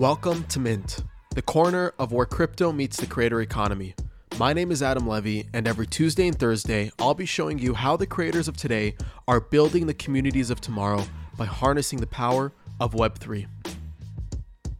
Welcome to Mint, the corner of where crypto meets the creator economy. My name is Adam Levy, and every Tuesday and Thursday, I'll be showing you how the creators of today are building the communities of tomorrow by harnessing the power of Web3.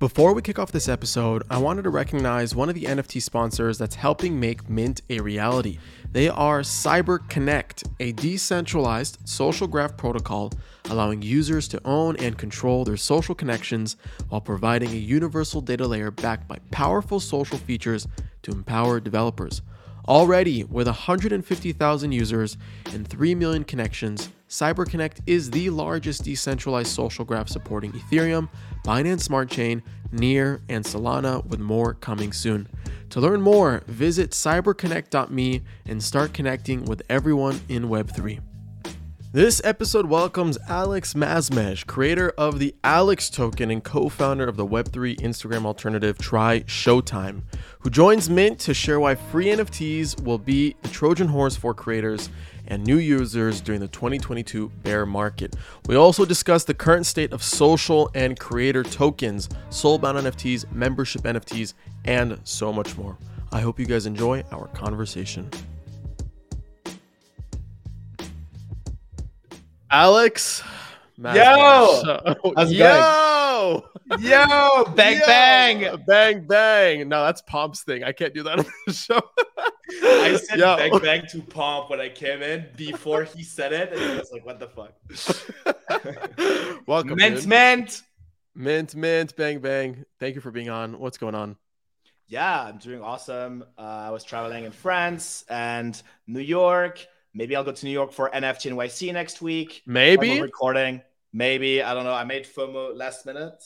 Before we kick off this episode, I wanted to recognize one of the NFT sponsors that's helping make Mint a reality. They are CyberConnect, a decentralized social graph protocol allowing users to own and control their social connections while providing a universal data layer backed by powerful social features to empower developers. Already, with 150,000 users and 3 million connections, CyberConnect is the largest decentralized social graph supporting Ethereum, Binance Smart Chain, Near, and Solana, with more coming soon. To learn more, visit cyberconnect.me and start connecting with everyone in Web3. This episode welcomes Alex Masmej, creator of the Alex token and co founder of the Web3 Instagram alternative Try Showtime, who joins Mint to share why free NFTs will be the Trojan horse for creators and new users during the 2022 bear market. We also discuss the current state of social and creator tokens, soulbound NFTs, membership NFTs, and so much more. I hope you guys enjoy our conversation. Alex. Yo, how's it yo, Yo, bang Yo! bang. bang, bang. No, that's Pomp's thing. I can't do that on the show. I said Yo. bang bang to Pomp when I came in before he said it, and I was like, "What the fuck?" Welcome, mint, dude. mint. mint, mint, bang, bang. Thank you for being on. What's going on? Yeah, I'm doing awesome. Uh, I was traveling in France and New York. Maybe I'll go to New York for NFT NYC next week. Maybe recording. Maybe I don't know. I made FOMO last minute.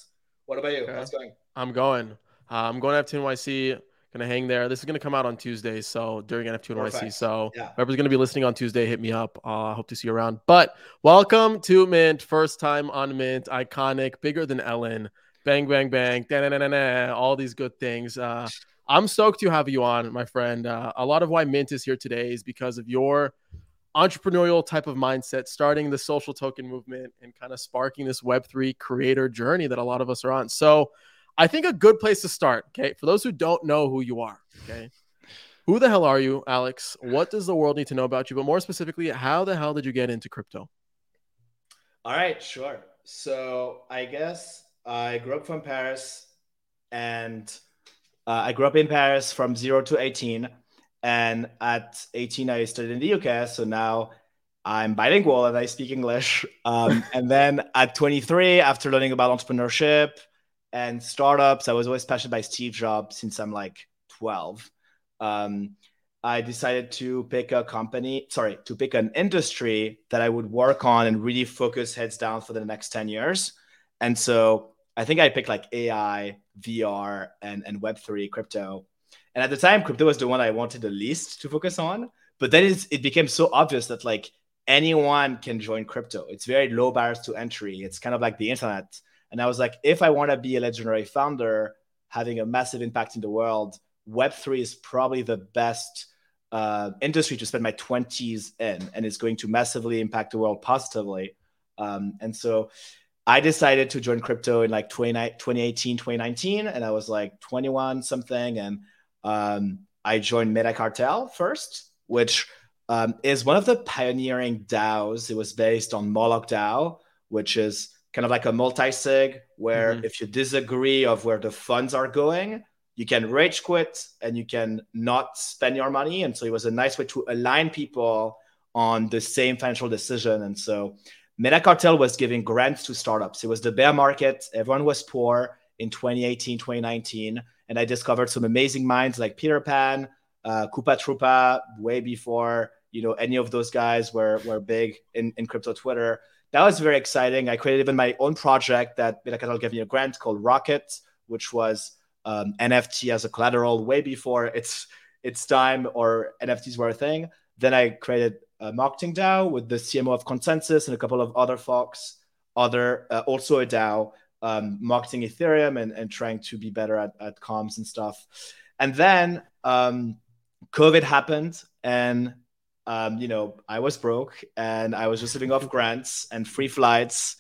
What about you? Okay. How's going? I'm going. Uh, I'm going to NYC. Gonna hang there. This is gonna come out on Tuesday, so during NFT NYC. Perfect. So Yeah. whoever's gonna be listening on Tuesday, hit me up. Uh, I hope to see you around. But welcome to Mint. First time on Mint. Iconic, bigger than Ellen. Bang, bang, bang. All these good things. Uh, I'm stoked to have you on, my friend. Uh, a lot of why Mint is here today is because of your entrepreneurial type of mindset, starting the social token movement and kind of sparking this Web3 creator journey that a lot of us are on. So I think a good place to start, okay, for those who don't know who you are, okay, who the hell are you, Alex? What does the world need to know about you? But more specifically, how the hell did you get into crypto? All right, sure. So I guess I grew up from Paris, and I grew up in Paris from zero to 18. And at 18, I studied in the UK. So now I'm bilingual and I speak English. Um, and then at 23, after learning about entrepreneurship and startups, I was always passionate by Steve Jobs since I'm like 12. Um, I decided to pick a company, sorry, to pick an industry that I would work on and really focus heads down for the next 10 years. And so I think I picked like AI, VR, and, and Web3 crypto. And at the time, crypto was the one I wanted the least to focus on. But then it became so obvious that like anyone can join crypto. It's very low barriers to entry. It's kind of like the internet. And I was like, if I want to be a legendary founder, having a massive impact in the world, Web3 is probably the best uh, industry to spend my 20s in, and it's going to massively impact the world positively. Um, and so I decided to join crypto in like 20, 2018, 2019, and I was like 21 something. And um, I joined Metacartel first, which um, is one of the pioneering DAOs. It was based on Moloch DAO, which is kind of like a multi-sig where Mhm. if you disagree of where the funds are going, you can rage quit and you can not spend your money. And so it was a nice way to align people on the same financial decision. And so Metacartel was giving grants to startups. It was the bear market. Everyone was poor in 2018, 2019. And I discovered some amazing minds like Peter Pan, uh, Coopahtroopa, way before you know any of those guys were were big in, in crypto Twitter. That was very exciting. I created even my own project that Metacartel gave me a grant called Rocket, which was um, NFT as a collateral way before its its time or NFTs were a thing. Then I created a marketing DAO with the CMO of Consensus and a couple of other folks, other uh, also a DAO um, marketing Ethereum and, and trying to be better at, at comms and stuff. And then um, COVID happened and um, you know, I was broke and I was just living off grants and free flights.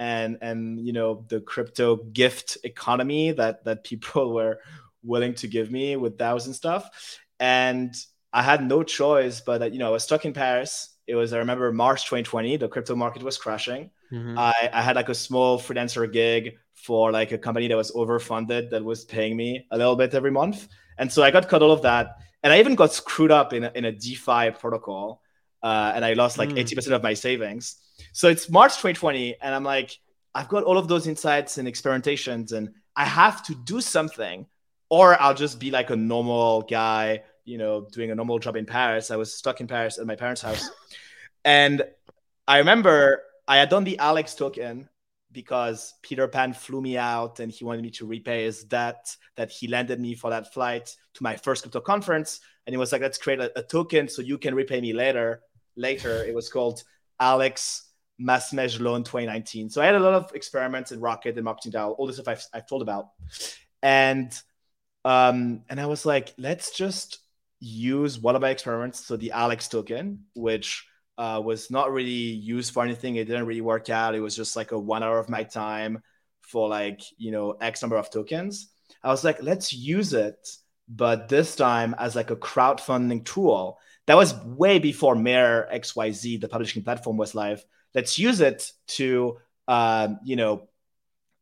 and and you know the crypto gift economy that that people were willing to give me with DAOs and stuff. And I had no choice, but you know I was stuck in Paris. It was I remember March 2020. The crypto market was crashing. Mm-hmm. I, I had like a small freelancer gig for like a company that was overfunded that was paying me a little bit every month. And so I got cut all of that. And I even got screwed up in a, in a DeFi protocol. Uh, and I lost like mm. 80% of my savings. So it's March 2020. And I'm like, I've got all of those insights and experimentations, and I have to do something, or I'll just be like a normal guy, you know, doing a normal job in Paris. I was stuck in Paris at my parents' house. and I remember I had done the Alex token because Peter Pan flew me out and he wanted me to repay his debt that he lended me for that flight to my first crypto conference. And he was like, let's create a, a token so you can repay me later. Later, it was called Alex Masmej Loan 2019. So I had a lot of experiments in Rocket and Marketing DAO, all the stuff I've, I've told about. And um, and I was like, let's just use one of my experiments, so the Alex token, which uh, was not really used for anything. It didn't really work out. It was just like a one hour of my time for like, you know, X number of tokens. I was like, let's use it, but this time as like a crowdfunding tool. That was way before Mirror XYZ, the publishing platform, was live. Let's use it to, um, you know,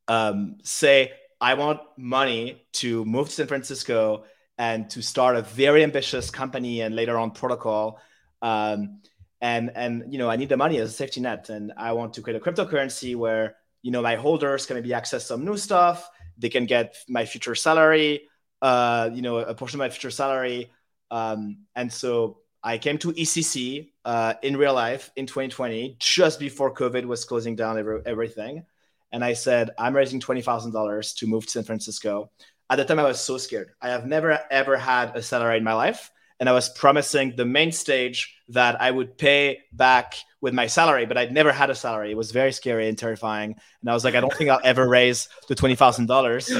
um, say, I want money to move to San Francisco and to start a very ambitious company and later on protocol. Um, and and you know i need the money as a safety net and i want to create a cryptocurrency where you know my holders can maybe access some new stuff. They can get my future salary uh you know a portion of my future salary. Um and so i came to EthCC uh, in real life in 2020 just before covid was closing down every, everything. And i said i'm raising $20000 to move to san francisco at the time i was so scared i have never ever had a salary in my life and I was promising the main stage that I would pay back with my salary, but I'd never had a salary. It was very scary and terrifying. And I was like, I don't think I'll ever raise the twenty thousand uh, dollars.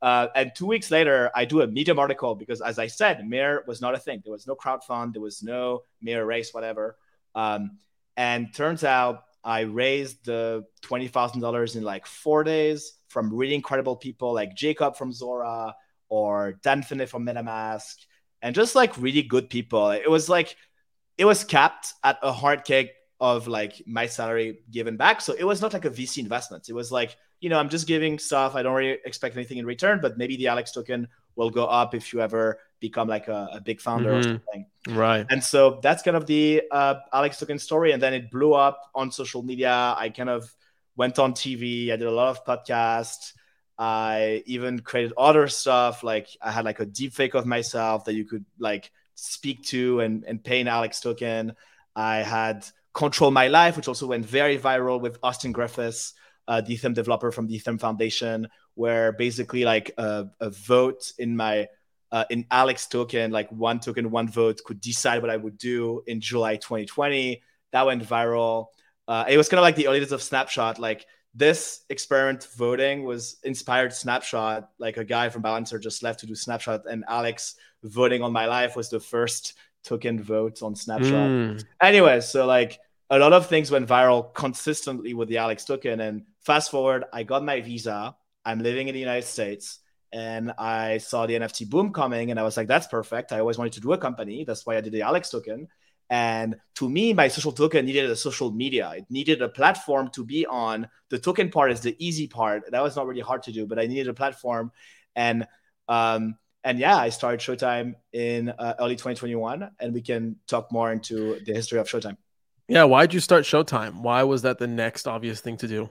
And two weeks later, I do a Medium article because, as I said, Mirror was not a thing. There was no crowd fund. There was no Mirror race, whatever. Um, and turns out I raised the twenty thousand dollars in like four days from really incredible people like Jacob from Zora or Dan Finlay from MetaMask and just like really good people. It was like it was capped at a hard kick of like my salary given back. So it was not like a VC investment. It was like, you know, I'm just giving stuff. I don't really expect anything in return, but maybe the Alex token will go up if you ever become like a, a big founder mm-hmm. or something. Right. And so that's kind of the uh, Alex token story. And then it blew up on social media. I kind of went on TV. I did a lot of podcasts. I even created other stuff like I had like a deep fake of myself that you could like speak to and, and pay an Alex token. I had Control My Life, which also went very viral with Austin Griffiths, uh, the Ethereum developer from the Ethereum Foundation, where basically like a, a vote in my uh, in Alex token, like one token, one vote, could decide what I would do in July 2020. That went viral. Uh, it was kind of like the early days of Snapshot. Like this experiment voting was inspired snapshot. Like a guy from balancer just left to do snapshot and alex voting on my life was the first token vote on snapshot. Mm. anyway so like a lot of things went viral consistently with the alex token and fast forward i got my visa. I'm living in the united states and i saw the nft boom coming and i was like that's perfect. I always wanted to do a company. That's why i did the alex token and to me, my social token needed a social media. It needed a platform to be on. The token part is the easy part. That was not really hard to do, but I needed a platform. And um, and yeah, I started Showtime in uh, early 2021, and we can talk more into the history of Showtime. Yeah, why did you start Showtime? Why was that the next obvious thing to do?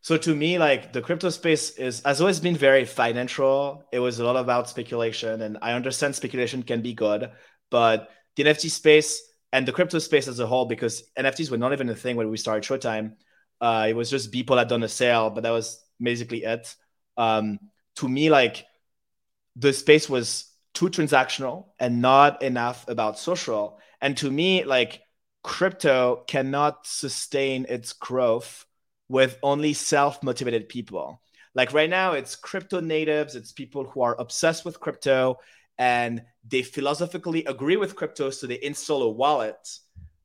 So to me, like the crypto space is has always been very financial. It was a lot about speculation, and I understand speculation can be good, but the NFT space and the crypto space as a whole, because NFTs were not even a thing when we started Showtime. Uh, it was just people had done a sale, but that was basically it. Um, to me, like the space was too transactional and not enough about social. And to me, like crypto cannot sustain its growth with only self motivated people. Like right now, it's crypto natives, it's people who are obsessed with crypto, and they philosophically agree with crypto, so they install a wallet.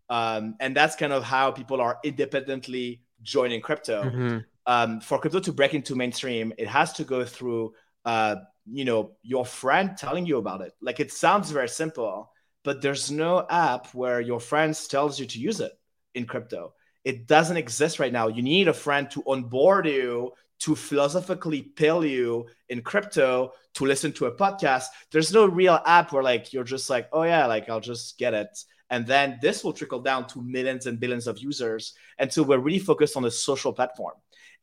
Um, and that's kind of how people are independently joining crypto. Mm-hmm. Um, for crypto to break into mainstream, it has to go through, uh, you know, your friend telling you about it. Like it sounds very simple, but there's no app where your friends tells you to use it in crypto. It doesn't exist right now. You need a friend to onboard you to philosophically pill you in crypto to listen to a podcast. There's no real app where like you're just like, oh yeah, like I'll just get it. And then this will trickle down to millions and billions of users. until we're really focused on the social platform.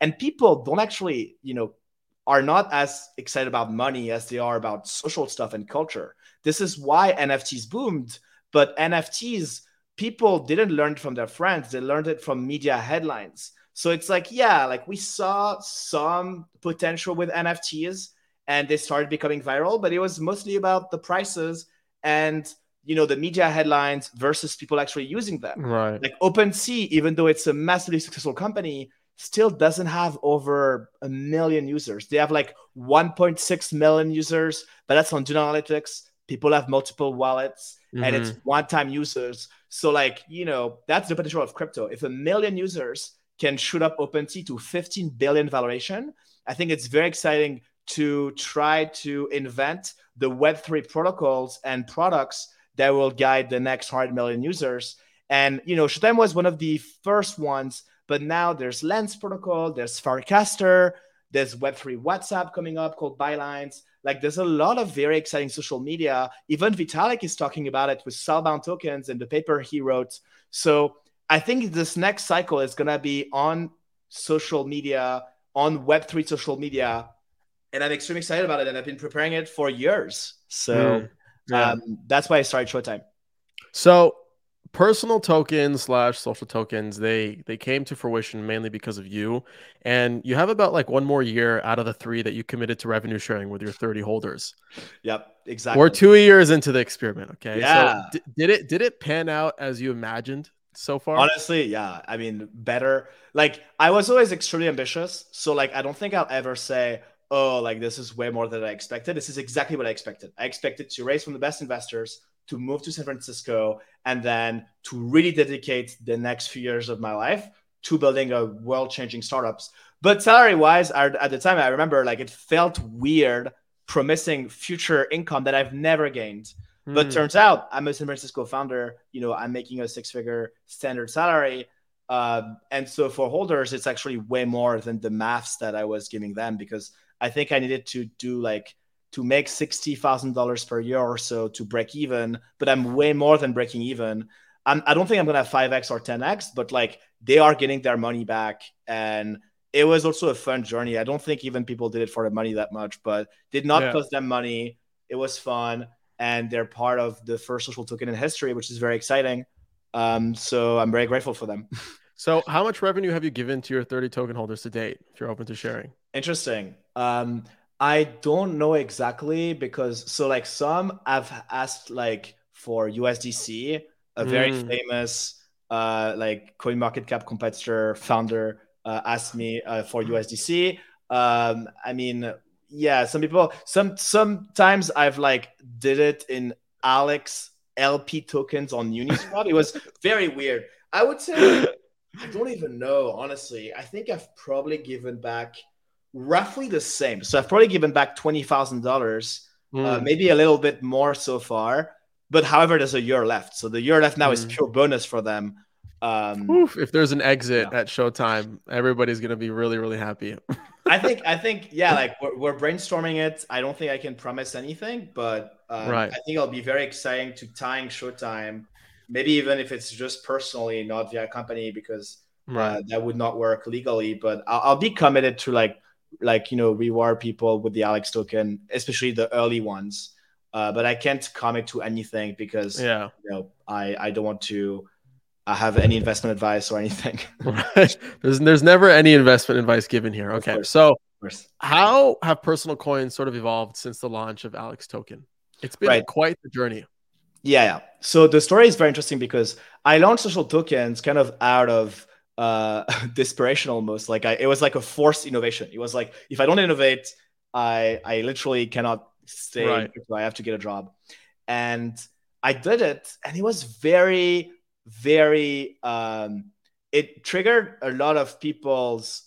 And people don't actually, you know, are not as excited about money as they are about social stuff and culture. This is why NFTs boomed. But NFTs, people didn't learn it from their friends, they learned it from media headlines. So it's like, yeah, like we saw some potential with NFTs and they started becoming viral, but it was mostly about the prices and you know the media headlines versus people actually using them. Right. Like OpenSea, even though it's a massively successful company, still doesn't have over a million users. They have like 1.6 million users, but that's on Dune Analytics. People have multiple wallets mm-hmm. and it's mm-hmm. one-time users. So like, you know, that's the potential of crypto. If a million users can shoot up OpenSea to 15 billion valuation, I think it's very exciting to try to invent the Web3 protocols and products that will guide the next 100 million users. And, you know, Showtime was one of the first ones but now there's Lens Protocol, there's Farcaster, there's Web3 WhatsApp coming up called Bylines. Like there's a lot of very exciting social media. Even Vitalik is talking about it with Soulbound tokens and the paper he wrote. So I think this next cycle is gonna be on social media, on Web3 social media. And I'm extremely excited about it. And I've been preparing it for years. So mm, yeah. um, that's why I started Showtime. So personal tokens slash social tokens they they came to fruition mainly because of you and you have about like one more year out of the three that you committed to revenue sharing with your 30 holders yep exactly we're two years into the experiment okay yeah so d- did it did it pan out as you imagined so far honestly yeah i mean better like i was always extremely ambitious so like i don't think i'll ever say oh like this is way more than i expected this is exactly what i expected i expected to raise from the best investors to move to San Francisco and then to really dedicate the next few years of my life to building a world changing startups. But salary wise, at the time, I remember like it felt weird promising future income that I've never gained. Mm. But hmm. turns out I'm a San Francisco founder. You know, I'm making a six figure standard salary. Um, and so for holders, it's actually way more than the maths that I was giving them because I think I needed to do like to make $60,000 per year or so to break even, but I'm way more than breaking even. I'm, I do not think I'm going to have 5x or 10x, but like they are getting their money back. And it was also a fun journey. I don't think even people did it for the money that much, but did not yeah. cost them money. It was fun. And they're part of the first social token in history, which is very exciting. Um, so I'm very grateful for them. so, how much revenue have you given to your 30 token holders to date, if you're open to sharing? Interesting. Um, I don't know exactly because so like some I've asked like for USDC, a very mm. famous uh like coin market cap competitor founder uh, asked me uh, for USDC. Um, I mean, yeah, some people some sometimes I've like did it in Alex LP tokens on Uniswap. it was very weird. I would say I don't even know honestly. I think I've probably given back roughly the same. So I've probably given back twenty thousand uh, dollars, mm. maybe a little bit more so far. But however, there's a year left, so the year left now mm. is pure bonus for them. Um, Oof, if there's an exit yeah. at Showtime, everybody's gonna be really, really happy. I think, I think, yeah, like we're, we're, brainstorming it. I don't think I can promise anything, but um, right. I think it'll be very exciting to tying Showtime. Maybe even if it's just personally, not via company, because uh, right. uh, that would not work legally. But I'll, I'll be committed to like like you know reward people with the Alex token, especially the early ones. Uh, but I can't commit to anything because yeah, you know, I I don't want to have any investment advice or anything. right. There's there's never any investment advice given here. Okay, so how have personal coins sort of evolved since the launch of Alex token? It's been right. quite the journey. Yeah, yeah. So the story is very interesting because I launched social tokens kind of out of uh, desperation almost. Like I, it was like a forced innovation. It was like if I don't innovate, I I literally cannot stay. Right. I have to get a job, and I did it, and it was very very um, it triggered a lot of people's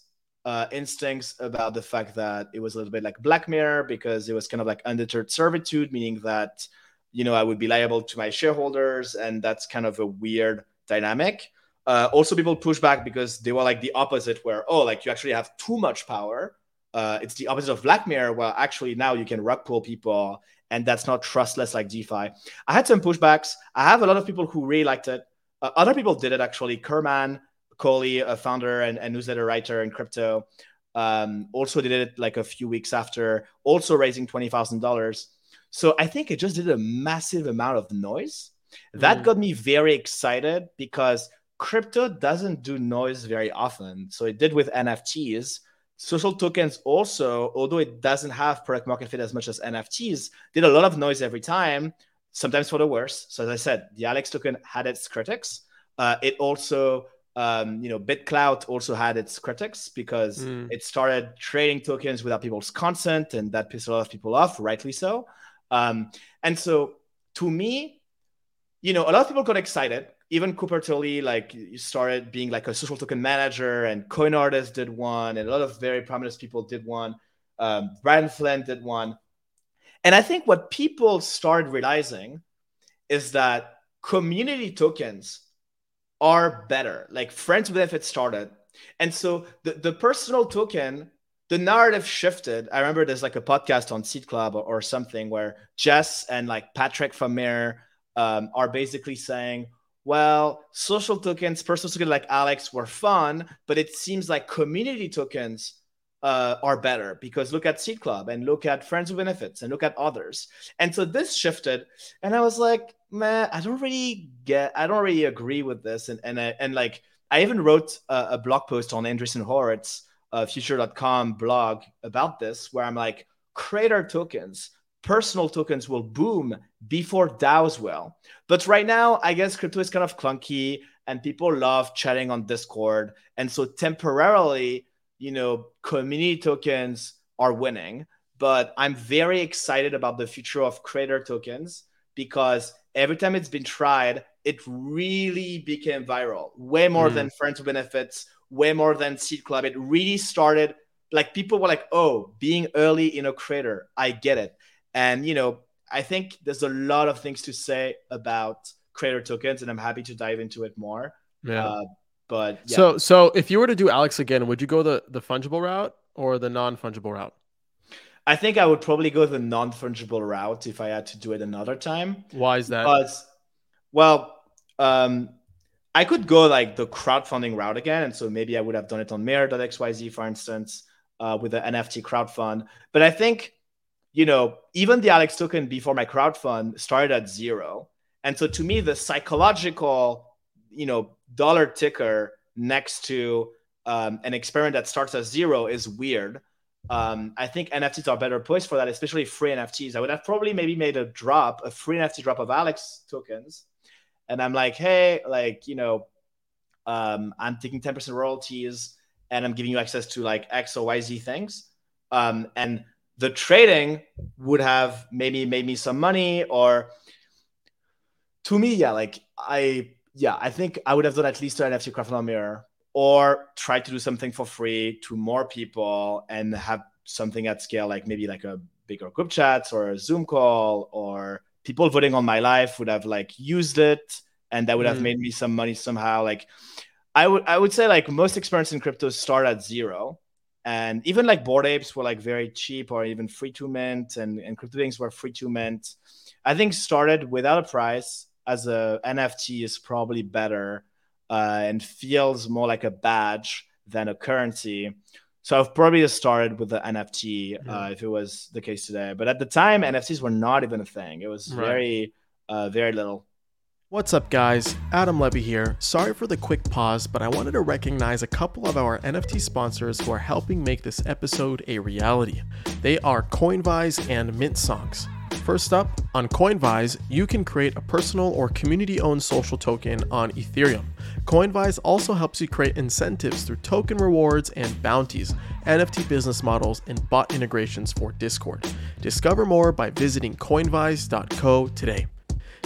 uh, instincts about the fact that it was a little bit like Black Mirror because it was kind of like undeterred servitude, meaning that you know I would be liable to my shareholders, and that's kind of a weird dynamic. Uh, also, people push back because they were like the opposite, where oh, like you actually have too much power. Uh, it's the opposite of Black Mirror, where actually now you can rug pull people, and that's not trustless like DeFi. I had some pushbacks. I have a lot of people who really liked it. Uh, other people did it actually. Kerman, Kohli, a founder and, and newsletter writer in crypto, um, also did it like a few weeks after, also raising twenty thousand dollars. So I think it just did a massive amount of noise. That mm. got me very excited because crypto doesn't do noise very often. So it did with NFTs. Social tokens also, although it doesn't have product market fit as much as NFTs, did a lot of noise every time, sometimes for the worse. So as I said, the Alex token had its critics. Uh, it also, um, you know, BitClout also had its critics because mm. it started trading tokens without people's consent, and that pissed a lot of people off, rightly so. Um, and so, to me, you know, a lot of people got excited even Cooper Turley like started being like a social token manager, and Coin Artist did one, and a lot of very prominent people did one. Um, Brian Flynn did one, and I think what people started realizing is that community tokens are better. Like friends benefit started, and so the the personal token the narrative shifted. I remember there's like a podcast on Seed Club or, or something where Jess and like Patrick from Mirror um, are basically saying, well, social tokens, personal tokens like Alex were fun, but it seems like community tokens uh, are better because look at Seed Club and look at Friends with Benefits and look at others. And so this shifted, and I was like, man, I don't really get, I don't really agree with this. And and I, and like, I even wrote a, a blog post on Andreessen Horowitz, uh, Future.com blog about this, where I'm like, creator tokens personal tokens will boom before DAOs will. But right now, I guess crypto is kind of clunky and people love chatting on Discord. And so temporarily, you know, community tokens are winning. But I'm very excited about the future of creator tokens because every time it's been tried, it really became viral, way more mm. than Friends Benefits, way more than Seed Club. It really started like people were like, oh, being early in a creator, I get it. And you know, I think there's a lot of things to say about creator tokens, and I'm happy to dive into it more. Yeah. Uh, but yeah. so so if you were to do Alex again, would you go the the fungible route or the non fungible route? I think I would probably go the non fungible route if I had to do it another time. Why is that? Because, well, um, I could go like the crowdfunding route again, and so maybe I would have done it on Mirror.xyz, for instance, uh, with the NFT crowdfund. But I think you know, even the Alex token before my crowd fund started at zero. And so to me, the psychological, you know, dollar ticker next to um, an experiment that starts at zero is weird. Um, I think NFTs are a better poised for that, especially free NFTs. I would have probably maybe made a drop, a free NFT drop of Alex tokens. And I'm like, hey, like, you know, um, I'm taking 10% royalties and I'm giving you access to like X or YZ things. Um, and the trading would have maybe made me some money or to me yeah like i yeah i think i would have done at least an nft crowdfunding mirror or try to do something for free to more people and have something at scale like maybe like a bigger group chats or a zoom call or people voting on my life would have like used it and that would have mm. made me some money somehow like i would i would say like most experience in crypto start at zero and even like Bored Apes were like very cheap or even free to mint and, and CryptoKitties were free to mint i think started without a price as a nft is probably better uh, and feels more like a badge than a currency so i've probably started with the nft uh, if it was the case today but at the time nfts were not even a thing it was right. very uh, very little What's up, guys? Adam Levy here. Sorry for the quick pause, but I wanted to recognize a couple of our NFT sponsors who are helping make this episode a reality. They are Coinvise and Mint Songs. First up, on Coinvise, you can create a personal or community owned social token on Ethereum. Coinvise also helps you create incentives through token rewards and bounties, NFT business models, and bot integrations for Discord. Discover more by visiting coinvise.co today.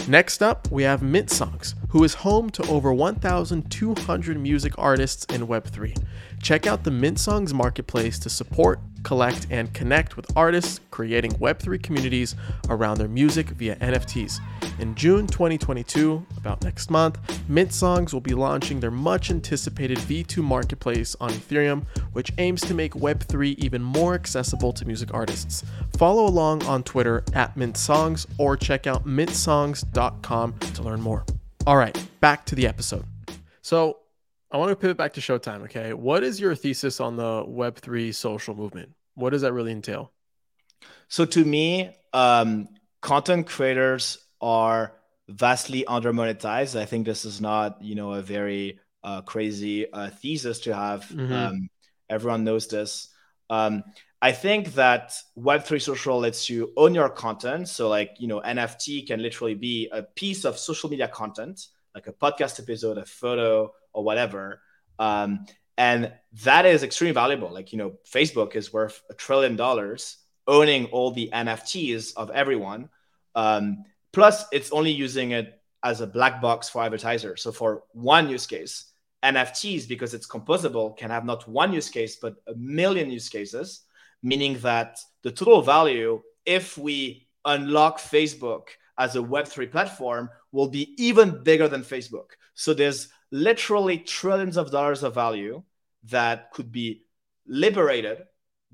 Next up, we have Mint Songs. who is home to over 1,200 music artists in Web3. Check out the Mint Songs marketplace to support, collect, and connect with artists creating Web3 communities around their music via NFTs. In June 2022, about next month, Mint Songs will be launching their much anticipated V2 marketplace on Ethereum, which aims to make Web3 even more accessible to music artists. Follow along on Twitter at Mint Songs or check out mintsongs.com to learn more. All right, back to the episode. So, I want to pivot back to Showtime, okay? What is your thesis on the Web3 social movement? What does that really entail? So, to me, um, content creators are vastly under monetized. I think this is not, you know, a very uh, crazy uh, thesis to have. Mm-hmm. Um, everyone knows this. Um, I think that Web3 social lets you own your content. So, like, you know, NFT can literally be a piece of social media content, like a podcast episode, a photo, or whatever. Um, and that is extremely valuable. Like, you know, Facebook is worth a trillion dollars owning all the NFTs of everyone. Um, plus, it's only using it as a black box for advertisers. So, for one use case, NFTs, because it's composable, can have not one use case, but a million use cases, meaning that the total value, if we unlock Facebook as a Web3 platform, will be even bigger than Facebook. So there's literally trillions of dollars of value that could be liberated,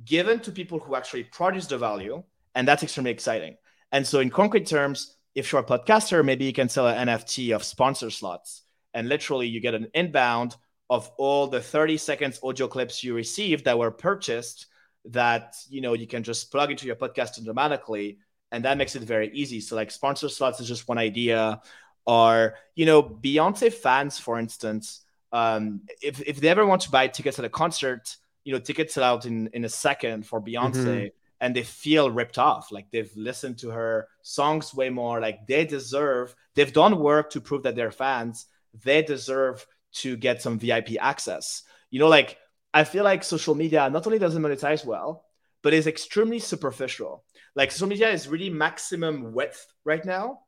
given to people who actually produce the value. And that's extremely exciting. And so, in concrete terms, if you're a podcaster, maybe you can sell an NFT of sponsor slots and literally you get an inbound of all the 30 seconds audio clips you received that were purchased that you know you can just plug into your podcast automatically and that makes it very easy so like sponsor slots is just one idea or you know beyonce fans for instance um, if, if they ever want to buy tickets at a concert you know tickets sell out in in a second for beyonce mm-hmm. and they feel ripped off like they've listened to her songs way more like they deserve they've done work to prove that they're fans they deserve to get some VIP access. You know, like I feel like social media not only doesn't monetize well, but is extremely superficial. Like social media is really maximum width right now,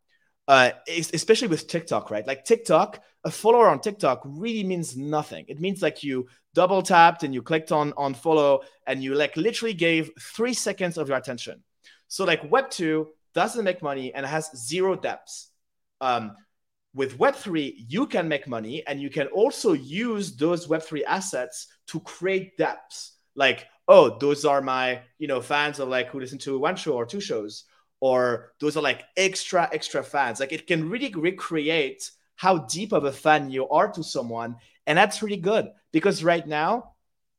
uh, especially with TikTok, right? Like TikTok, a follower on TikTok really means nothing. It means like you double tapped and you clicked on on follow and you like literally gave three seconds of your attention. So like Web two doesn't make money and has zero depth. Um, with Web3, you can make money and you can also use those Web3 assets to create depths. Like, oh, those are my, you know, fans of like who listen to one show or two shows, or those are like extra, extra fans. Like it can really recreate how deep of a fan you are to someone. And that's really good because right now,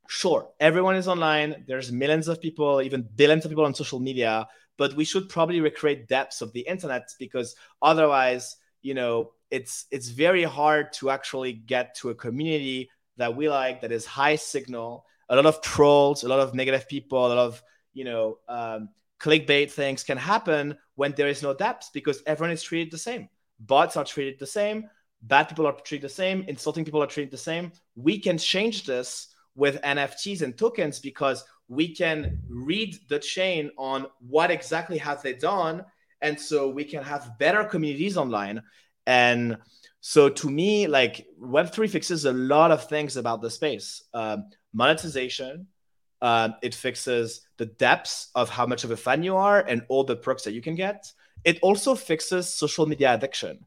sure, everyone is online. There's millions of people, even billions of people on social media, but we should probably recreate depths of the internet because otherwise, you know, it's it's very hard to actually get to a community that we like that is high signal a lot of trolls a lot of negative people a lot of you know um, clickbait things can happen when there is no depth because everyone is treated the same. Bots are treated the same. Bad people are treated the same. Insulting people are treated the same. We can change this with nfts and tokens because we can read the chain on what exactly have they done. And so we can have better communities online. And so to me, like Web3 fixes a lot of things about the space. Um, monetization, um, it fixes the depths of how much of a fan you are and all the perks that you can get. It also fixes social media addiction.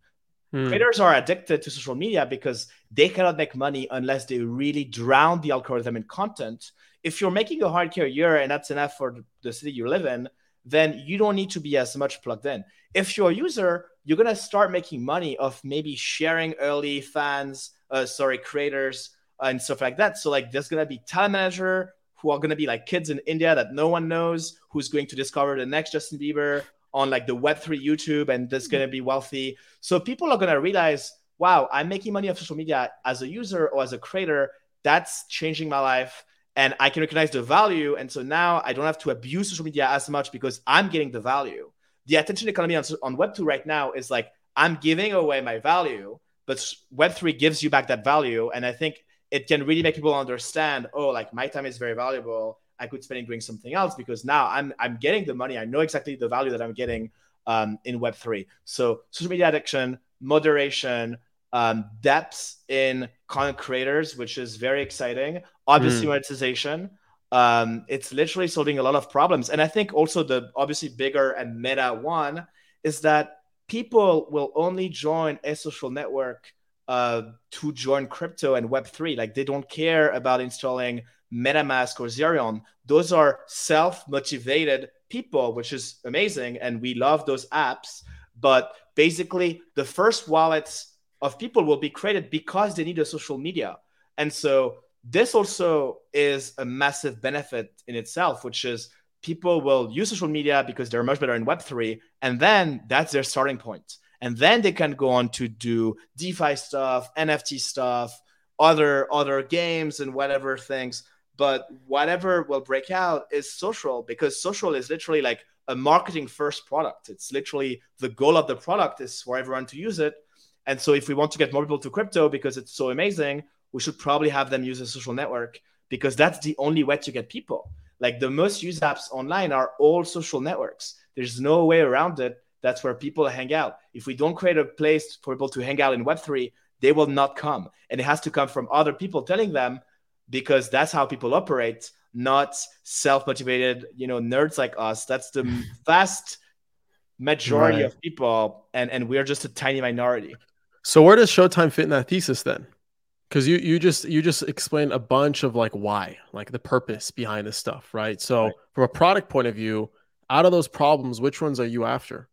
Hmm. Creators are addicted to social media because they cannot make money unless they really drown the algorithm in content. If you're making a hard year and that's enough for the city you live in, then you don't need to be as much plugged in. If you're a user, you're gonna start making money of maybe sharing early fans, uh, sorry, creators and stuff like that. So like, there's gonna be talent manager who are gonna be like kids in India that no one knows, who's going to discover the next Justin Bieber on like the Web3 YouTube, and that's gonna be wealthy. So people are gonna realize, wow, I'm making money off social media as a user or as a creator. That's changing my life and I can recognize the value. And so now I don't have to abuse social media as much because I'm getting the value. The attention economy on, on Web2 right now is like I'm giving away my value, but Web3 gives you back that value. And I think it can really make people understand, oh, like my time is very valuable. I could spend it doing something else because now I'm I'm getting the money. I know exactly the value that I'm getting um, in Web3. So social media addiction, moderation, um, depth in content creators, which is very exciting. Obviously, mm. monetization. Um, it's literally solving a lot of problems. And I think also the obviously bigger and meta one is that people will only join a social network uh, to join crypto and Web3. Like they don't care about installing MetaMask or Ethereum. Those are self motivated people, which is amazing. And we love those apps. But basically, the first wallets of people will be created because they need a social media. And so this also is a massive benefit in itself, which is people will use social media because they're much better in Web3. And then that's their starting point. And then they can go on to do DeFi stuff, NFT stuff, other other games and whatever things. But whatever will break out is social because social is literally like a marketing first product. It's literally the goal of the product is for everyone to use it. And so if we want to get more people to crypto because it's so amazing, we should probably have them use a social network because that's the only way to get people. Like the most used apps online are all social networks. There's no way around it. That's where people hang out. If we don't create a place for people to hang out in Web3, they will not come. And it has to come from other people telling them because that's how people operate, not self-motivated, you know, nerds like us. That's the vast majority right. of people, and, and we're just a tiny minority. So where does Showtime fit in that thesis then? because you you just you just explained a bunch of like why like the purpose behind this stuff right so right. from a product point of view out of those problems which ones are you after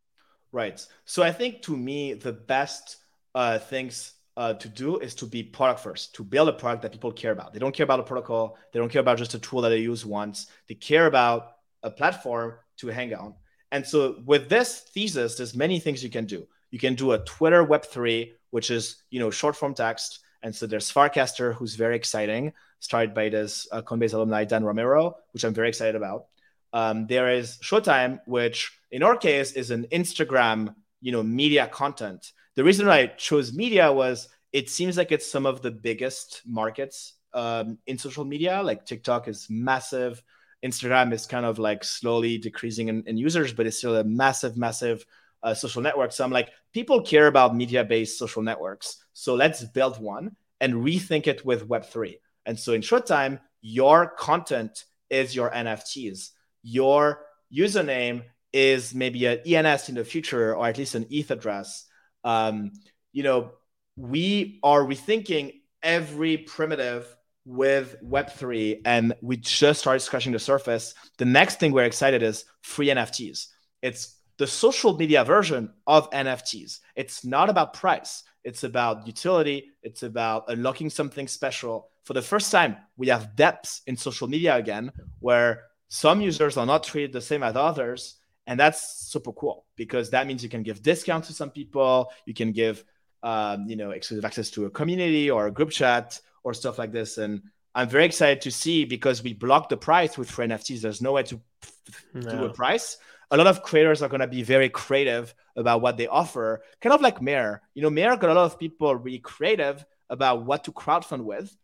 right. So i think to me the best uh, things uh, to do is to be product first to build a product that people care about. They don't care about a protocol. They don't care about just a tool that they use once. They care about a platform to hang on. And so with this thesis there's many things you can do. You can do a twitter web3 which is you know short form text. And so there's Farcaster, who's very exciting, started by this uh, Coinbase alumni Dan Romero, which I'm very excited about. Um, there is Showtime, which in our case is an Instagram, you know, media content. The reason I chose media was it seems like it's some of the biggest markets um, in social media. Like TikTok is massive. Instagram is kind of like slowly decreasing in, in users, but it's still a massive, massive uh, social network. So I'm like, people care about media-based social networks. So let's build one and rethink it with Web3. And so in Showtime, your content is your NFTs. Your username is maybe an ENS in the future, or at least an ETH address. Um, you know, we are rethinking every primitive with Web3, and we just started scratching the surface. The next thing we're excited is free NFTs. It's the social media version of NFTs. It's not about price, it's about utility, it's about unlocking something special. For the first time, we have depths in social media again, where some users are not treated the same as others. And that's super cool because that means you can give discounts to some people, you can give um, you know exclusive access to a community or a group chat or stuff like this. And I'm very excited to see because we blocked the price with free NFTs. There's no way to no. do a price a lot of creators are going to be very creative about what they offer, kind of like Mirror. You know, Mirror got a lot of people really creative about what to crowdfund with.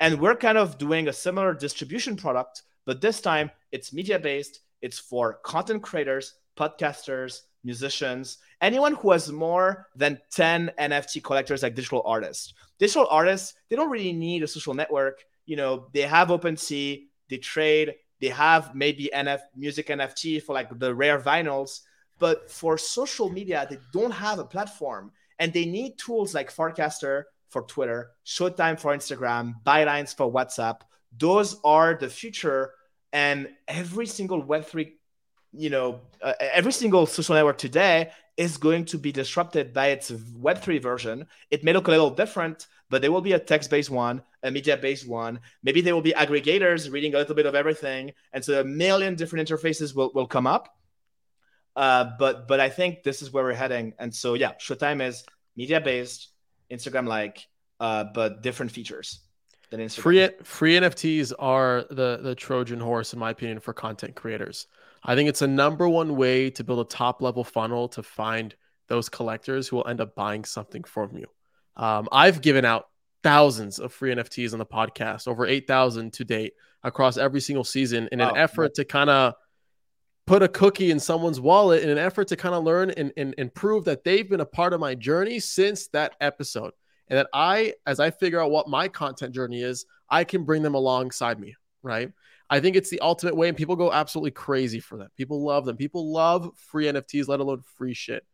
And we're kind of doing a similar distribution product, but this time it's media based, it's for content creators, podcasters, musicians, anyone who has more than 10 NFT collectors like digital artists. Digital artists, they don't really need a social network. You know, they have OpenSea, they trade, they have maybe NF music NFT for like the rare vinyls, but for social media, they don't have a platform and they need tools like Farcaster for Twitter, Showtime for Instagram, Bylines for WhatsApp. Those are the future. And every single Web3, you know, uh, every single social network today is going to be disrupted by its Web3 version. It may look a little different, but there will be a text based one, a media based one. Maybe there will be aggregators reading a little bit of everything. And so a million different interfaces will, will come up. Uh, but but I think this is where we're heading. And so yeah, Showtime is media based, Instagram like, uh, but different features than Instagram. Free free NFTs are the the Trojan horse, in my opinion, for content creators. I think it's a number one way to build a top level funnel to find those collectors who will end up buying something from you. Um, I've given out thousands of free NFTs on the podcast, over 8,000 to date across every single season in an effort to kind of put a cookie in someone's wallet in an effort to kind of learn and, and, and prove that they've been a part of my journey since that episode. And that I, as I figure out what my content journey is, I can bring them alongside me, right? I think it's the ultimate way, and people go absolutely crazy for them. People love them. People love free NFTs, let alone free shit.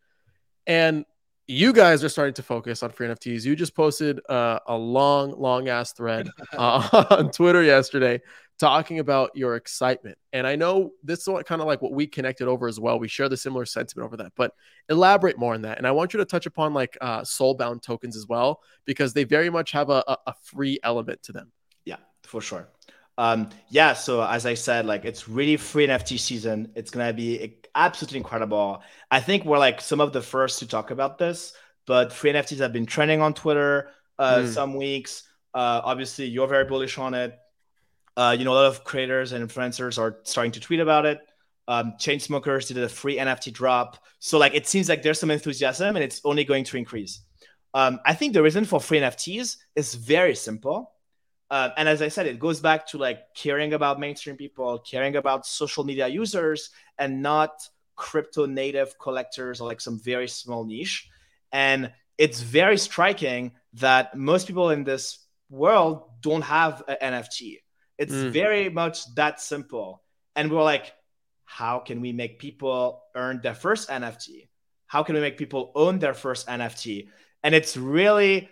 And you guys are starting to focus on free NFTs. You just posted uh, a long, long ass thread uh, on Twitter yesterday talking about your excitement. And I know this is what kind of like what we connected over as well. We share the similar sentiment over that, but elaborate more on that. And I want you to touch upon like uh, soulbound tokens as well, because they very much have a, a free element to them. Yeah, for sure. Um, yeah, so as I said, like it's really free NFT season. It's gonna be absolutely incredible. I think we're like some of the first to talk about this, but free NFTs have been trending on Twitter uh, mm. some weeks. Uh, obviously, you're very bullish on it. Uh, you know, a lot of creators and influencers are starting to tweet about it. Um, Chainsmokers did a free NFT drop. So, like, it seems like there's some enthusiasm and it's only going to increase. Um, I think the reason for free NFTs is very simple. Uh, and as I said, it goes back to like caring about mainstream people, caring about social media users, and not crypto native collectors or like some very small niche. And it's very striking that most people in this world don't have an NFT. It's mm. very much that simple. And we're like, how can we make people earn their first NFT? How can we make people own their first NFT? And it's really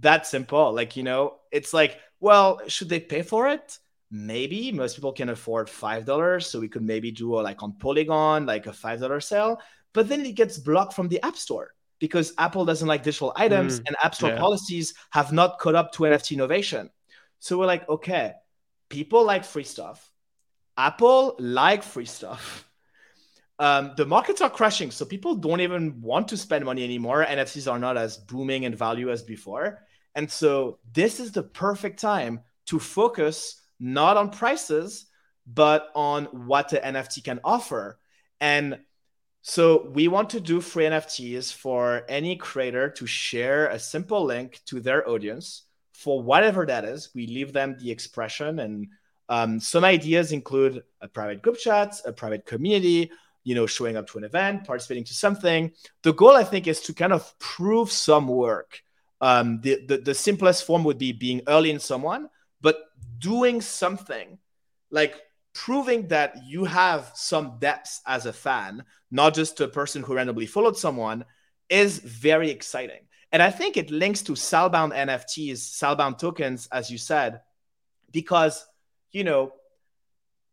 that simple. Like, you know, it's like, well, should they pay for it? Maybe most people can afford five dollars, so we could maybe do a, like on Polygon, like a five dollar sale. But then it gets blocked from the App Store because Apple doesn't like digital items, mm, and App Store yeah. policies have not caught up to NFT innovation. So we're like, okay, people like free stuff. Apple like free stuff. Um, the markets are crashing, so people don't even want to spend money anymore. NFTs are not as booming in value as before. And so this is the perfect time to focus not on prices, but on what the NFT can offer. And so we want to do free NFTs for any creator to share a simple link to their audience for whatever that is. We leave them the expression and um, some ideas include a private group chat, a private community, you know, showing up to an event, participating to something. The goal, I think, is to kind of prove some work um, the, the, the simplest form would be being early in someone, but doing something like proving that you have some depth as a fan, not just a person who randomly followed someone, is very exciting. And I think it links to Soulbound NFTs, Soulbound tokens, as you said, because, you know,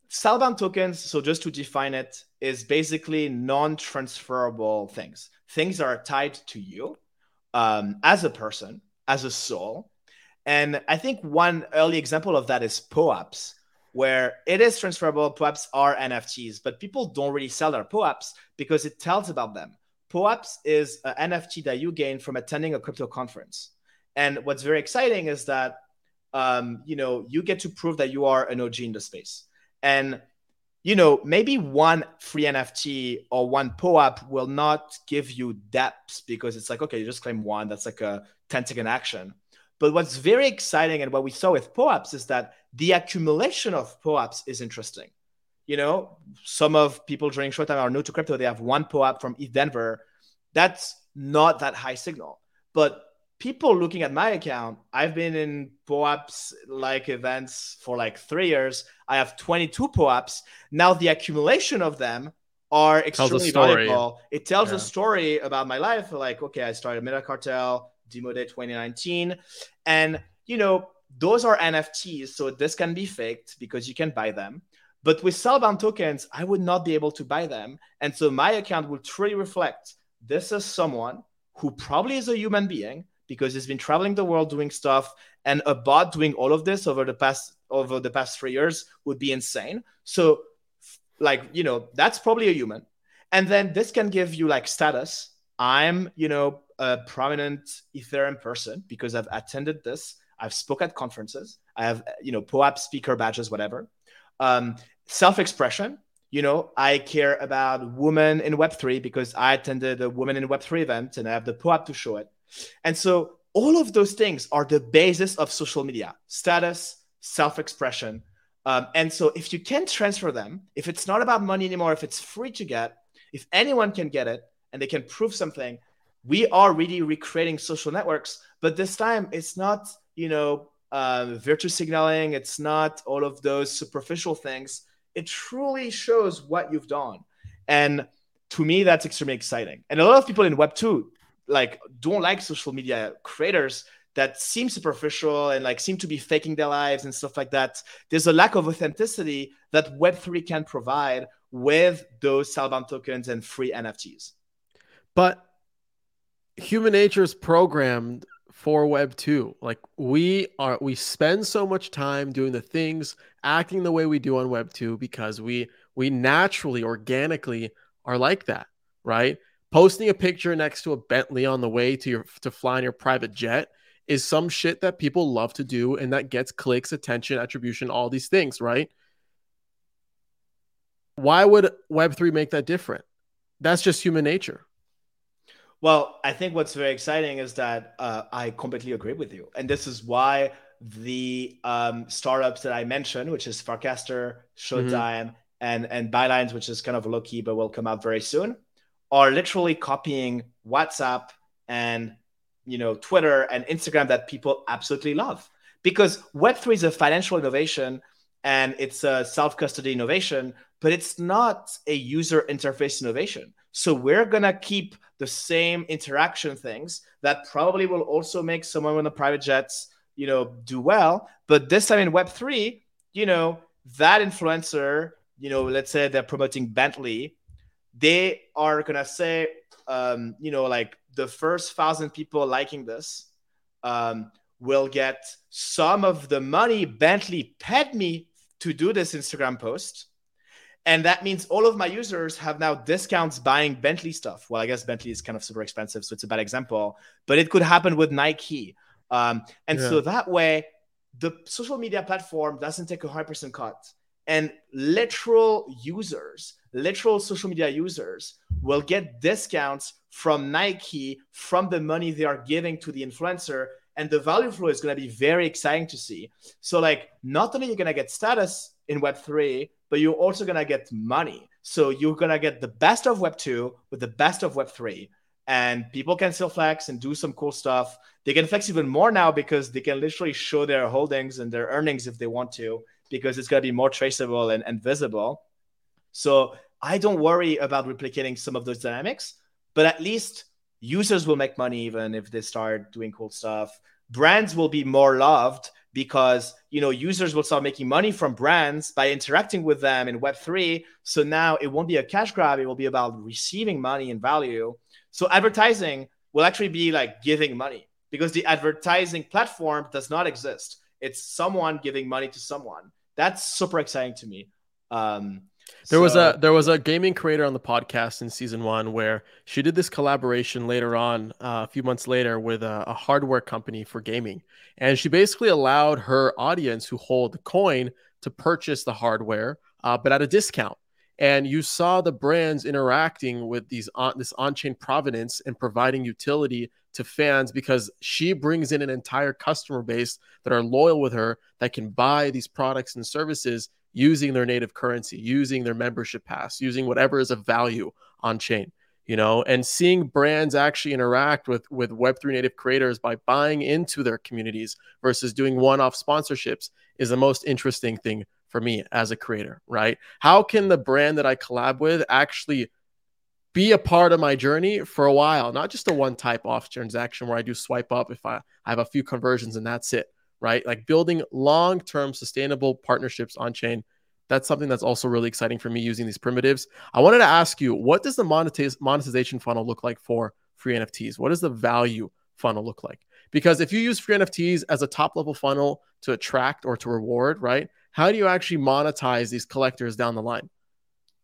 Soulbound tokens, so just to define it, is basically non transferable things. Things are tied to you um, as a person, as a soul. And I think one early example of that is POAPs, where it is transferable. POAPs are NFTs, but people don't really sell their POAPs because it tells about them. POAPs is an NFT that you gain from attending a crypto conference. And what's very exciting is that um, you know you get to prove that you are an OG in the space. And you know, maybe one free NFT or one POAP will not give you depth because it's like, okay, you just claim one. That's like a 10 second action. But what's very exciting and what we saw with POAPs is that the accumulation of POAPs is interesting. You know, some of people during time are new to crypto. They have one POAP from ETHDenver. That's not that high signal. But people looking at my account, I've been in POAPs like events for like three years. I have 22 POAPs. Now the accumulation of them are extremely valuable. It tells yeah. a story about my life. Like, okay, I started MetaCartel, Demo Day 2019. And, you know, those are NFTs. So this can be faked because you can buy them. But with Soulbound tokens, I would not be able to buy them. And so my account will truly reflect this is someone who probably is a human being because he's been traveling the world doing stuff. And a bot doing all of this over the past over the past three years would be insane. So like you know that's probably a human. And then this can give you like status. I'm you know a prominent ethereum person because i've attended this. I've spoke at conferences. I have you know poap speaker badges whatever. Um, self-expression you know i care about women in web3 because i attended a women in web3 event and i have the poap to show it and so all of those things are the basis of social media status, self expression. Um, and so if you can transfer them, if it's not about money anymore, if it's free to get, if anyone can get it and they can prove something, we are really recreating social networks, but this time it's not, you know, uh, virtue signaling. It's not all of those superficial things. It truly shows what you've done. And to me, that's extremely exciting. And a lot of people in Web 2 like don't like social media creators that seem superficial and like seem to be faking their lives and stuff like that. There's a lack of authenticity that Web3 can provide with those Soulbound tokens and free NFTs. But human nature is programmed for web 2 like we are we spend so much time doing the things acting the way we do on web 2 because we we naturally organically are like that right? Posting a picture next to a bentley on the way to your to fly in your private jet is some shit that people love to do and that gets clicks attention attribution all these things right? Why would web3 make that different? That's just human nature well, I think what's very exciting is that uh, I completely agree with you. And this is why the um, startups that I mentioned, which is Farcaster, Showtime, mm-hmm. and, and Bylines, which is kind of low key, but will come out very soon, are literally copying WhatsApp and you know Twitter and Instagram that people absolutely love. Because Web3 is a financial innovation and it's a self-custody innovation, but it's not a user interface innovation. So we're gonna keep the same interaction things that probably will also make someone with the private jets, you know, do well. But this time in Web three, you know, that influencer, you know, let's say they're promoting Bentley, they are gonna say, um, you know, like the first thousand people liking this um, will get some of the money Bentley paid me to do this Instagram post and that means all of my users have now discounts buying Bentley stuff. Well, I guess Bentley is kind of super expensive, so it's a bad example, but it could happen with Nike. Um, and yeah. so that way, the social media platform doesn't take a 100% cut. And literal users, literal social media users will get discounts from Nike from the money they are giving to the influencer. And the value flow is going to be very exciting to see. So, like, not only you're going to get status in Web3, but you're also going to get money. So you're going to get the best of Web 2 with the best of Web 3. And people can still flex and do some cool stuff. They can flex even more now because they can literally show their holdings and their earnings if they want to, because it's going to be more traceable and, and visible. So I don't worry about replicating some of those dynamics, but at least users will make money even if they start doing cool stuff. Brands will be more loved because you know users will start making money from brands by interacting with them in web3 so now it won't be a cash grab. It will be about receiving money and value. So advertising will actually be like giving money because the advertising platform does not exist. It's someone giving money to someone. That's super exciting to me. Um, there so, was a there was a gaming creator on the podcast in season one where she did this collaboration later on uh, a few months later with a, a, hardware company for gaming, and she basically allowed her audience who hold the coin to purchase the hardware, uh, but at a discount. And you saw the brands interacting with these on this on-chain provenance and providing utility to fans because she brings in an entire customer base that are loyal with her that can buy these products and services using their native currency, using their membership pass, using whatever is of value on chain, you know, and seeing brands actually interact with with web3 native creators by buying into their communities versus doing one-off sponsorships is the most interesting thing for me as a creator, right? How can the brand that I collab with actually be a part of my journey for a while, not just a one type off transaction where I do swipe up if I, I have a few conversions and that's it right? Like building long term sustainable partnerships on chain. That's something that's also really exciting for me using these primitives. I wanted to ask you, what does the monetiz- monetization funnel look like for free NFTs? What does the value funnel look like? Because if you use free NFTs as a top level funnel to attract or to reward, right? How do you actually monetize these collectors down the line?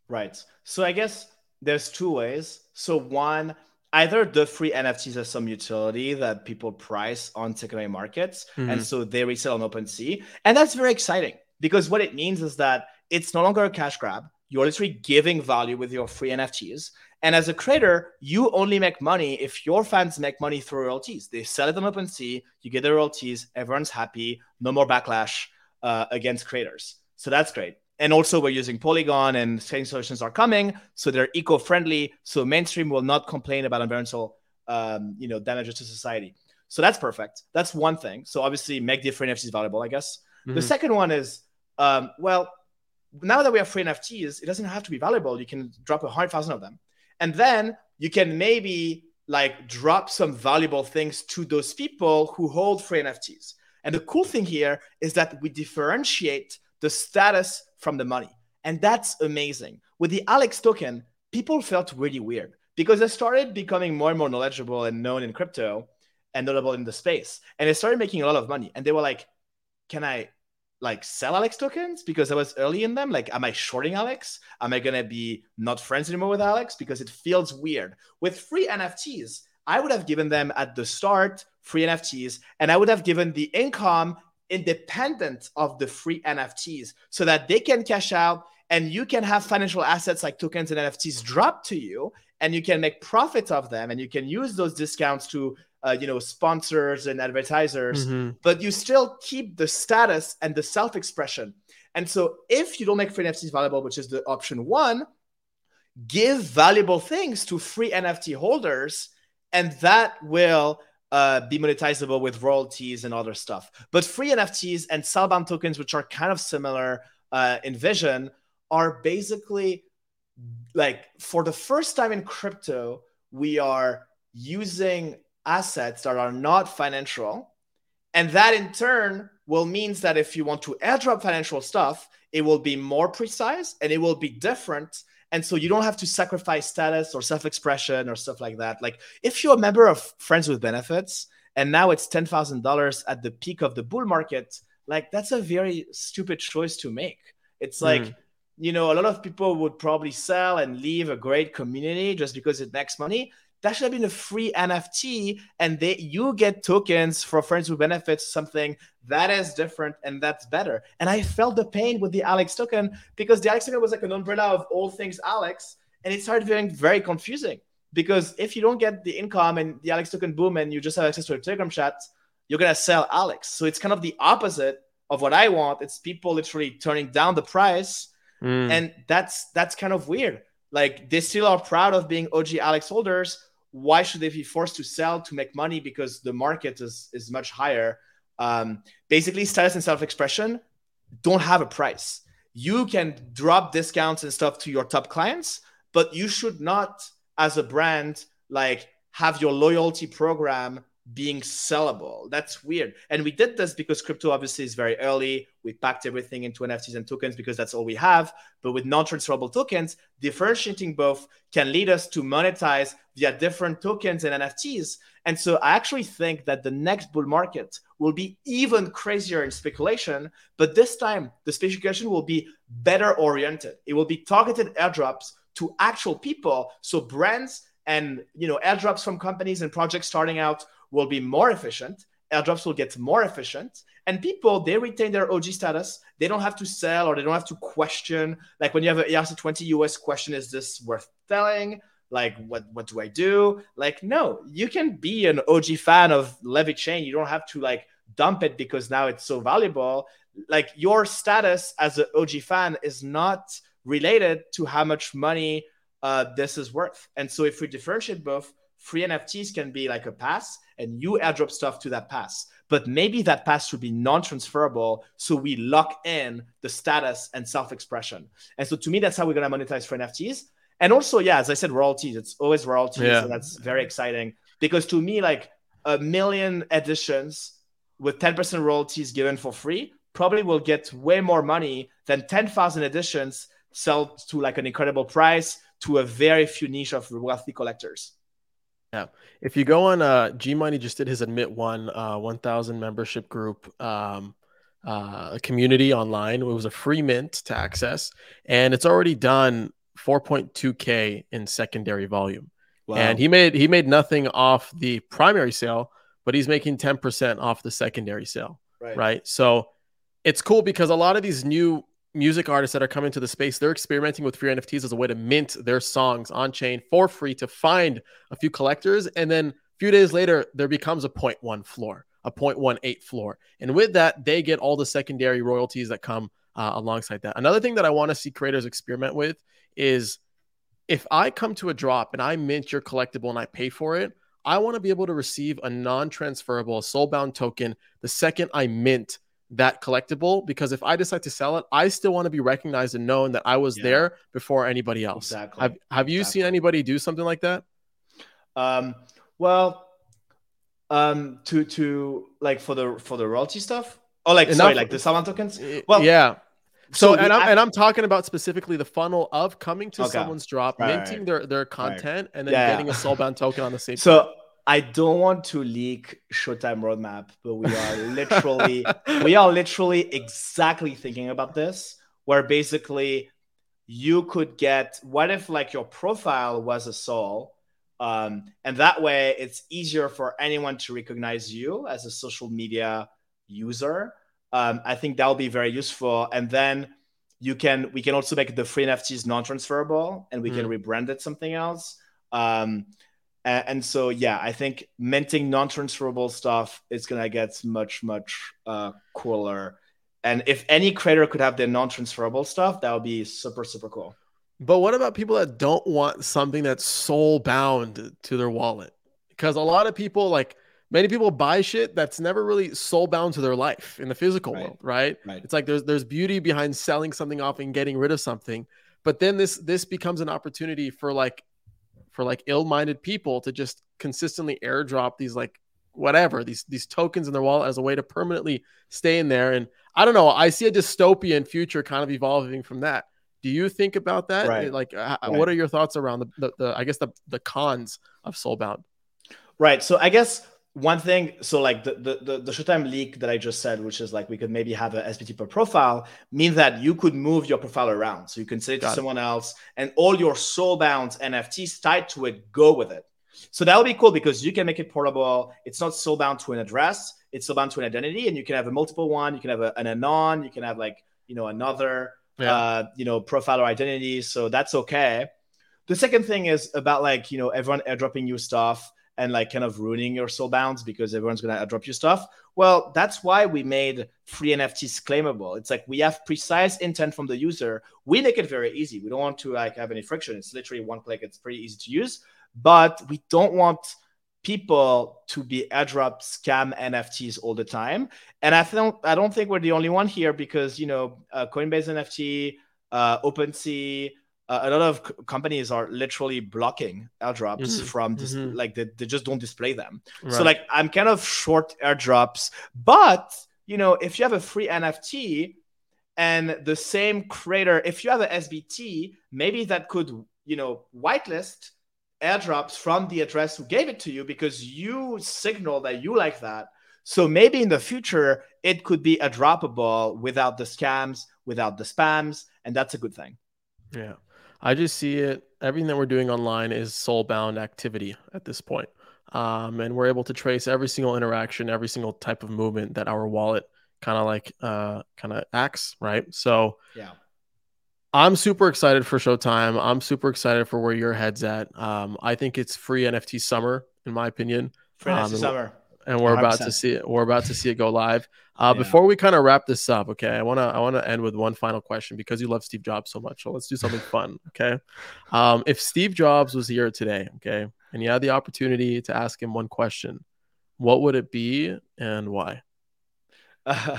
Right. So I guess there's two ways. So one, either the free NFTs has some utility that people price on secondary markets, mm-hmm. and so they resell on OpenSea, and that's very exciting because what it means is that it's no longer a cash grab. You're literally giving value with your free NFTs. And as a creator, you only make money if your fans make money through royalties. They sell it on OpenSea, you get the royalties, everyone's happy, no more backlash uh, against creators. So that's great. And also, we're using Polygon and scaling solutions are coming. So they're eco friendly. So mainstream will not complain about environmental um, you know damages to society. So that's perfect. That's one thing. So obviously make different NFTs valuable, I guess. Mm-hmm. The second one is um, well, now that we have free NFTs, it doesn't have to be valuable. You can drop a hundred thousand of them, and then you can maybe like drop some valuable things to those people who hold free NFTs. And the cool thing here is that we differentiate the status from the money. And that's amazing. With the Alex token, people felt really weird because they started becoming more and more knowledgeable and known in crypto and notable in the space. And they started making a lot of money. And they were like, can I like sell Alex tokens because I was early in them? Like, am I shorting Alex? Am I gonna be not friends anymore with Alex? Because it feels weird. With free NFTs, I would have given them at the start free NFTs, and I would have given the income independent of the free NFTs so that they can cash out and you can have financial assets like tokens and NFTs drop to you and you can make profit of them and you can use those discounts to uh, you know sponsors and advertisers mm-hmm. but you still keep the status and the self-expression and so if you don't make free nfts valuable which is the option one give valuable things to free nft holders and that will uh, be monetizable with royalties and other stuff but free nfts and spellbound tokens which are kind of similar uh, in vision are basically like for the first time in crypto we are using assets that are not financial. And that in turn will means that if you want to airdrop financial stuff, it will be more precise and it will be different. And so you don't have to sacrifice status or self-expression or stuff like that. Like if you're a member of Friends with Benefits and now it's ten thousand dollars at the peak of the bull market, like that's a very stupid choice to make. It's like mm. you know, a lot of people would probably sell and leave a great community just because it makes money that should have been a free NFT, and they you get tokens for friends who benefits something that is different and that's better. And I felt the pain with the Alex token because the Alex token was like an umbrella of all things Alex, and it started being very confusing. Because if you don't get the income and the Alex token boom and you just have access to a Telegram chat, you're gonna sell Alex. So it's kind of the opposite of what I want. It's people literally turning down the price, mm. and that's that's kind of weird. Like they still are proud of being OG Alex holders, why should they be forced to sell to make money because the market is is much higher? Um, basically status and self-expression don't have a price. You can drop discounts and stuff to your top clients but you should not as a brand like have your loyalty program being sellable. That's weird. And we did this because crypto obviously is very early. We packed everything into NFTs and tokens because that's all we have. But with non transferable tokens, differentiating both can lead us to monetize via different tokens and NFTs. And so I actually think that the next bull market will be even crazier in speculation. But this time, the speculation will be better oriented. It will be targeted airdrops to actual people. So brands and you know airdrops from companies and projects starting out will be more efficient airdrops will get more efficient and people they retain their og status. They don't have to sell or they don't have to question. Like when you have an erc20 us question is this worth selling? Like what what do i do? Like no you can be an og fan of levy chain. You don't have to like dump it because now it's so valuable. Like your status as an og fan is not related to how much money uh, this is worth. And so if we differentiate both free nfts can be like a pass and you airdrop stuff to that pass. But maybe that pass should be non-transferable, so we lock in the status and self-expression. And so to me, that's how we're gonna monetize for NFTs. And also, yeah, as I said, royalties. It's always royalties, yeah. so that's very exciting. Because to me, like a million editions with 10% royalties given for free probably will get way more money than 10,000 editions sold to like an incredible price to a very few niche of wealthy collectors. Yeah. If you go on uh G Money just did his admit one uh 1000 membership group um uh community online. It was a free mint to access and it's already done 4.2k in secondary volume. Wow. And he made he made nothing off the primary sale, but he's making 10% off the secondary sale. Right. right? So it's cool because a lot of these new music artists that are coming to the space, they're experimenting with free NFTs as a way to mint their songs on chain for free to find a few collectors. And then a few days later, there becomes a 0.1 floor, a 0.18 floor. And with that, they get all the secondary royalties that come uh, alongside that. Another thing that I want to see creators experiment with is if I come to a drop and I mint your collectible and I pay for it, I want to be able to receive a non-transferable soulbound token the second I mint that collectible because if I decide to sell it, I still want to be recognized and known that I was yeah. there before anybody else. Exactly. Have Have you exactly. seen anybody do something like that? Um, well, um, to to like for the for the royalty stuff. Oh, like Enough. sorry, like the Soulbound tokens. Well, yeah. So, so and I'm and I'm talking about specifically the funnel of coming to okay. someo's drop, right, minting right. their their content, right. and then yeah, getting a soulbound token on the same. So I don't want to leak Showtime roadmap, but we are literally we are literally exactly thinking about this, where basically you could get what if like your profile was a soul, um, and that way it's easier for anyone to recognize you as a social media user. Um, I think that will be very useful, and then you can we can also make the free NFTs non-transferable, and we mm. can rebrand it something else. Um, and, and so, yeah, I think minting non-transferable stuff is gonna get much, much uh, cooler. And if any creator could have their non-transferable stuff, that would be super, super cool. But what about people that don't want something that's soul bound to their wallet? Because a lot of people, like many people, buy shit that's never really soul bound to their life in the physical right. world, right? right? It's like there's there's beauty behind selling something off and getting rid of something, but then this this becomes an opportunity for like for like ill-minded people to just consistently airdrop these like whatever these these tokens in their wallet as a way to permanently stay in there. And i don't know i see a dystopian future kind of evolving from that. Do you think about that? Right. like uh, right. what are your thoughts around the, the, the i guess the, the cons of soulbound? Right. So i guess one thing so like the, the the showtime leak that i just said which is like we could maybe have a sbt per profile means that you could move your profile around. So you can say it Got to it. someone else and all your soulbound nfts tied to it go with it. So that would be cool because you can make it portable. It's not soulbound to an address. It's soulbound to an identity and you can have a multiple one you can have a, an anon you can have like you know another yeah. uh you know profile or identity. So that's okay. The second thing is about like you know everyone airdropping you stuff and like kind of ruining your soul bounds because everyone's gonna drop your stuff. Well, that's why we made free NFTs claimable. It's like we have precise intent from the user. We make it very easy. We don't want to like have any friction. It's literally one click. It's pretty easy to use, but we don't want people to be airdrop scam NFTs all the time. And I don't I don't think we're the only one here because you know uh, Coinbase NFT, uh, OpenSea a lot of c- companies are literally blocking airdrops mm-hmm. from dis- mm-hmm. like they, they just don't display them right. so like i'm kind of short airdrops but you know if you have a free nft and the same creator if you have a sbt maybe that could you know whitelist airdrops from the address who gave it to you because you signal that you like that so maybe in the future it could be a droppable without the scams without the spams and that's a good thing yeah I just see it. Everything that we're doing online is soulbound activity at this point. Um, and we're able to trace every single interaction, every single type of movement that our wallet kind of like uh, kind of acts, right? So yeah, I'm super excited for Showtime. I'm super excited for where your head's at. Um, I think it's free NFT summer, in my opinion. Free um, NFT summer and we're 100%. about to see it. We're about to see it go live. Uh, yeah. Before we kind of wrap this up, okay, I wanna I wanna end with one final question because you love Steve Jobs so much. So let's do something fun, okay? Um, if Steve Jobs was here today, okay, and you had the opportunity to ask him one question, what would it be and why? Uh,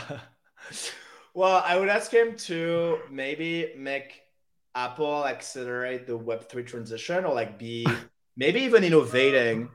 well, I would ask him to maybe make Apple accelerate the Web three transition, or like be maybe even innovating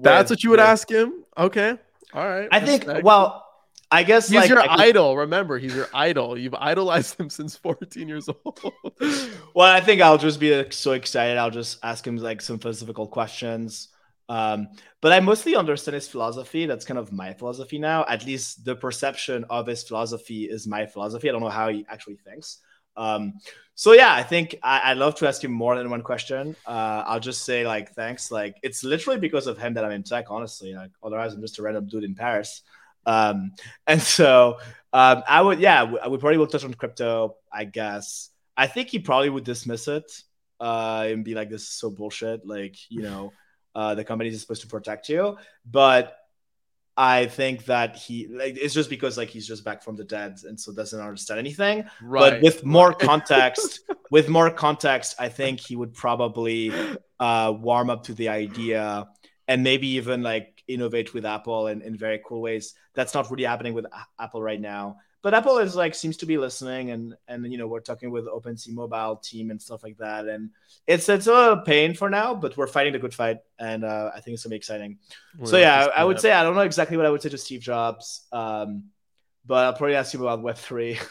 that's what you would ask him. Okay. All right. I think. Well, I guess he's like, your idol. Remember, he's your idol. You've idolized him since 14 years old. well, I think I'll just be like, so excited. I'll just ask him like some philosophical questions. Um, but I mostly understand his philosophy. That's kind of my philosophy now. At least the perception of his philosophy is my philosophy. I don't know how he actually thinks. Um, so yeah, I think I, would love to ask you more than one question. Uh, I'll just say like thanks. Like it's literally because of him that I'm in tech, honestly. Like otherwise, I'm just a random dude in Paris. Um, and so um, I would, yeah, we probably will touch on crypto. I guess I think he probably would dismiss it uh, and be like, "This is so bullshit." Like you know, uh, the company is supposed to protect you, but I think that he like it's just because like he's just back from the dead and so doesn't understand anything. Right. But with more context, with more context, I think he would probably uh, warm up to the idea and maybe even like innovate with Apple in, in very cool ways. That's not really happening with Apple right now. But Apple is like seems to be listening, and and you know we're talking with OpenSea Mobile team and stuff like that, and it's it's a pain for now, but we're fighting the good fight, and uh, I think it's gonna be exciting. so yeah, I, I would say I don't know exactly what I would say to Steve Jobs, um, but I'll probably ask you about Web three.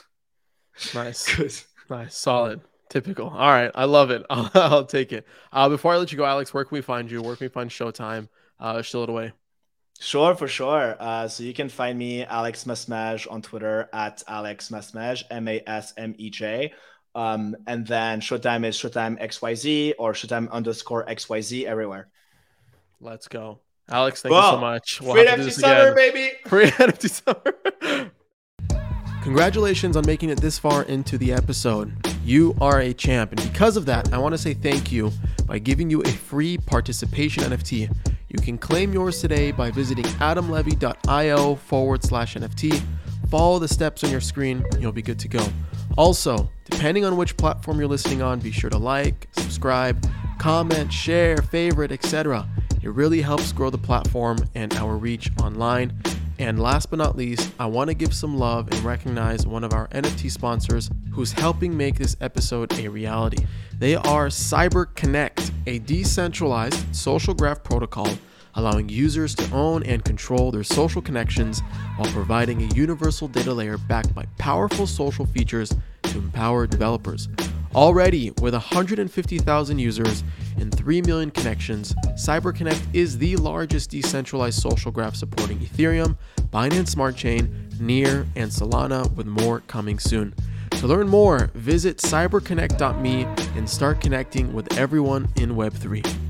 Nice, Good, nice, solid. Typical. All right, I love it. I'll, I'll take it. Uh, before I let you go, Alex, where can we find you? Where can we find Showtime? Uh, shill it away. Sure, for sure. Uh, so you can find me, Alex Masmej, on Twitter at Alex Masmej, M A S M E J. Um, and then Showtime is Showtime XYZ or Showtime underscore XYZ everywhere. Let's go. Alex, thank well, you so much. We'll free NFT summer, baby. Free NFT summer. Congratulations on making it this far into the episode. You are a champ. And because of that, I want to say thank you by giving you a free participation NFT. You can claim yours today by visiting adamlevy.io forward slash NFT. Follow the steps on your screen, you'll be good to go. Also, depending on which platform you're listening on, be sure to like, subscribe, comment, share, favorite, etc. It really helps grow the platform and our reach online. And last but not least, I want to give some love and recognize one of our NFT sponsors who's helping make this episode a reality. They are CyberConnect, a decentralized social graph protocol allowing users to own and control their social connections while providing a universal data layer backed by powerful social features to empower developers. Already, with 150,000 users and 3 million connections, CyberConnect is the largest decentralized social graph supporting Ethereum, Binance Smart Chain, Near, and Solana, with more coming soon. To learn more, visit cyberconnect.me and start connecting with everyone in Web3.